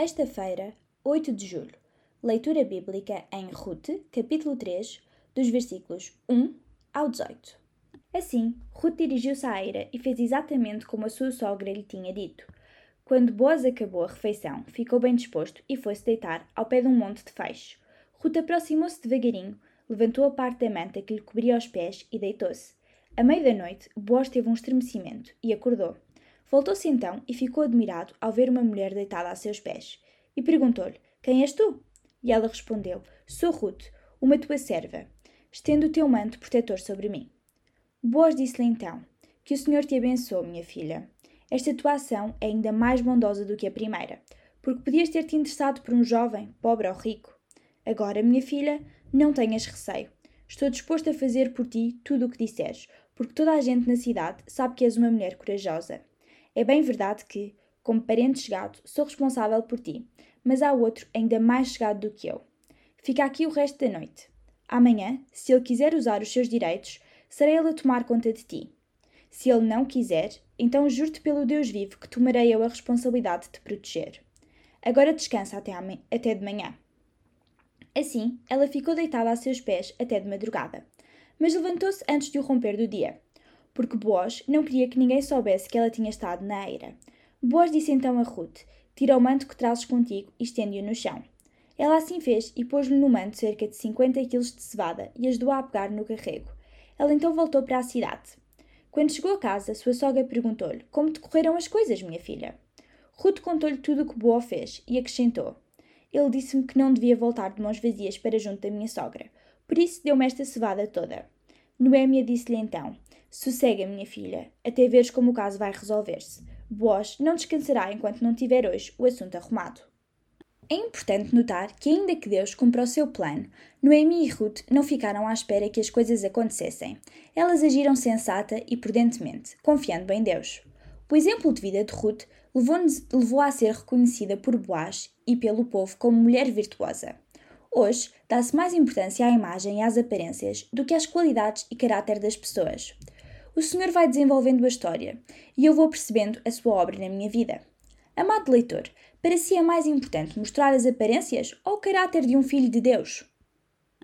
Sexta-feira, 8 de julho. Leitura bíblica em Ruth, capítulo 3, dos versículos 1 ao 18. Assim, Ruth dirigiu-se à eira e fez exatamente como a sua sogra lhe tinha dito. Quando Boaz acabou a refeição, ficou bem disposto e foi-se deitar ao pé de um monte de feixes. Ruth aproximou-se devagarinho, levantou a parte da manta que lhe cobria os pés e deitou-se. À meia da noite, Boaz teve um estremecimento e acordou. Voltou-se então e ficou admirado ao ver uma mulher deitada a seus pés. E perguntou-lhe: Quem és tu? E ela respondeu: Sou Ruth, uma tua serva. Estende o teu manto protetor sobre mim. Boaz disse-lhe então: Que o Senhor te abençoe, minha filha. Esta tua ação é ainda mais bondosa do que a primeira, porque podias ter-te interessado por um jovem, pobre ou rico. Agora, minha filha, não tenhas receio. Estou disposto a fazer por ti tudo o que disseres, porque toda a gente na cidade sabe que és uma mulher corajosa. É bem verdade que, como parente chegado, sou responsável por ti, mas há outro ainda mais chegado do que eu. Fica aqui o resto da noite. Amanhã, se ele quiser usar os seus direitos, serei ele a tomar conta de ti. Se ele não quiser, então juro-te pelo Deus vivo que tomarei eu a responsabilidade de te proteger. Agora descansa até, até de manhã. Assim, ela ficou deitada a seus pés até de madrugada, mas levantou-se antes de o romper do dia porque Boaz não queria que ninguém soubesse que ela tinha estado na eira. Boaz disse então a Ruth: Tira o manto que trazes contigo e estende-o no chão. Ela assim fez e pôs-lhe no manto cerca de 50 quilos de cevada e ajudou a pegar no carrego. Ela então voltou para a cidade. Quando chegou a casa, sua sogra perguntou-lhe: Como te correram as coisas, minha filha? Ruth contou-lhe tudo o que Boaz fez e acrescentou: Ele disse-me que não devia voltar de mãos vazias para junto da minha sogra, por isso deu-me esta cevada toda. Noémia disse-lhe então: Sossega, minha filha, até veres como o caso vai resolver-se. Boaz não descansará enquanto não tiver hoje o assunto arrumado. É importante notar que, ainda que Deus cumpra o seu plano, Noemi e Ruth não ficaram à espera que as coisas acontecessem. Elas agiram sensata e prudentemente, confiando em Deus. O exemplo de vida de Ruth levou-a a ser reconhecida por Boaz e pelo povo como mulher virtuosa. Hoje, dá-se mais importância à imagem e às aparências do que às qualidades e caráter das pessoas o Senhor vai desenvolvendo a história e eu vou percebendo a sua obra na minha vida. Amado leitor, para si é mais importante mostrar as aparências ou o caráter de um filho de Deus?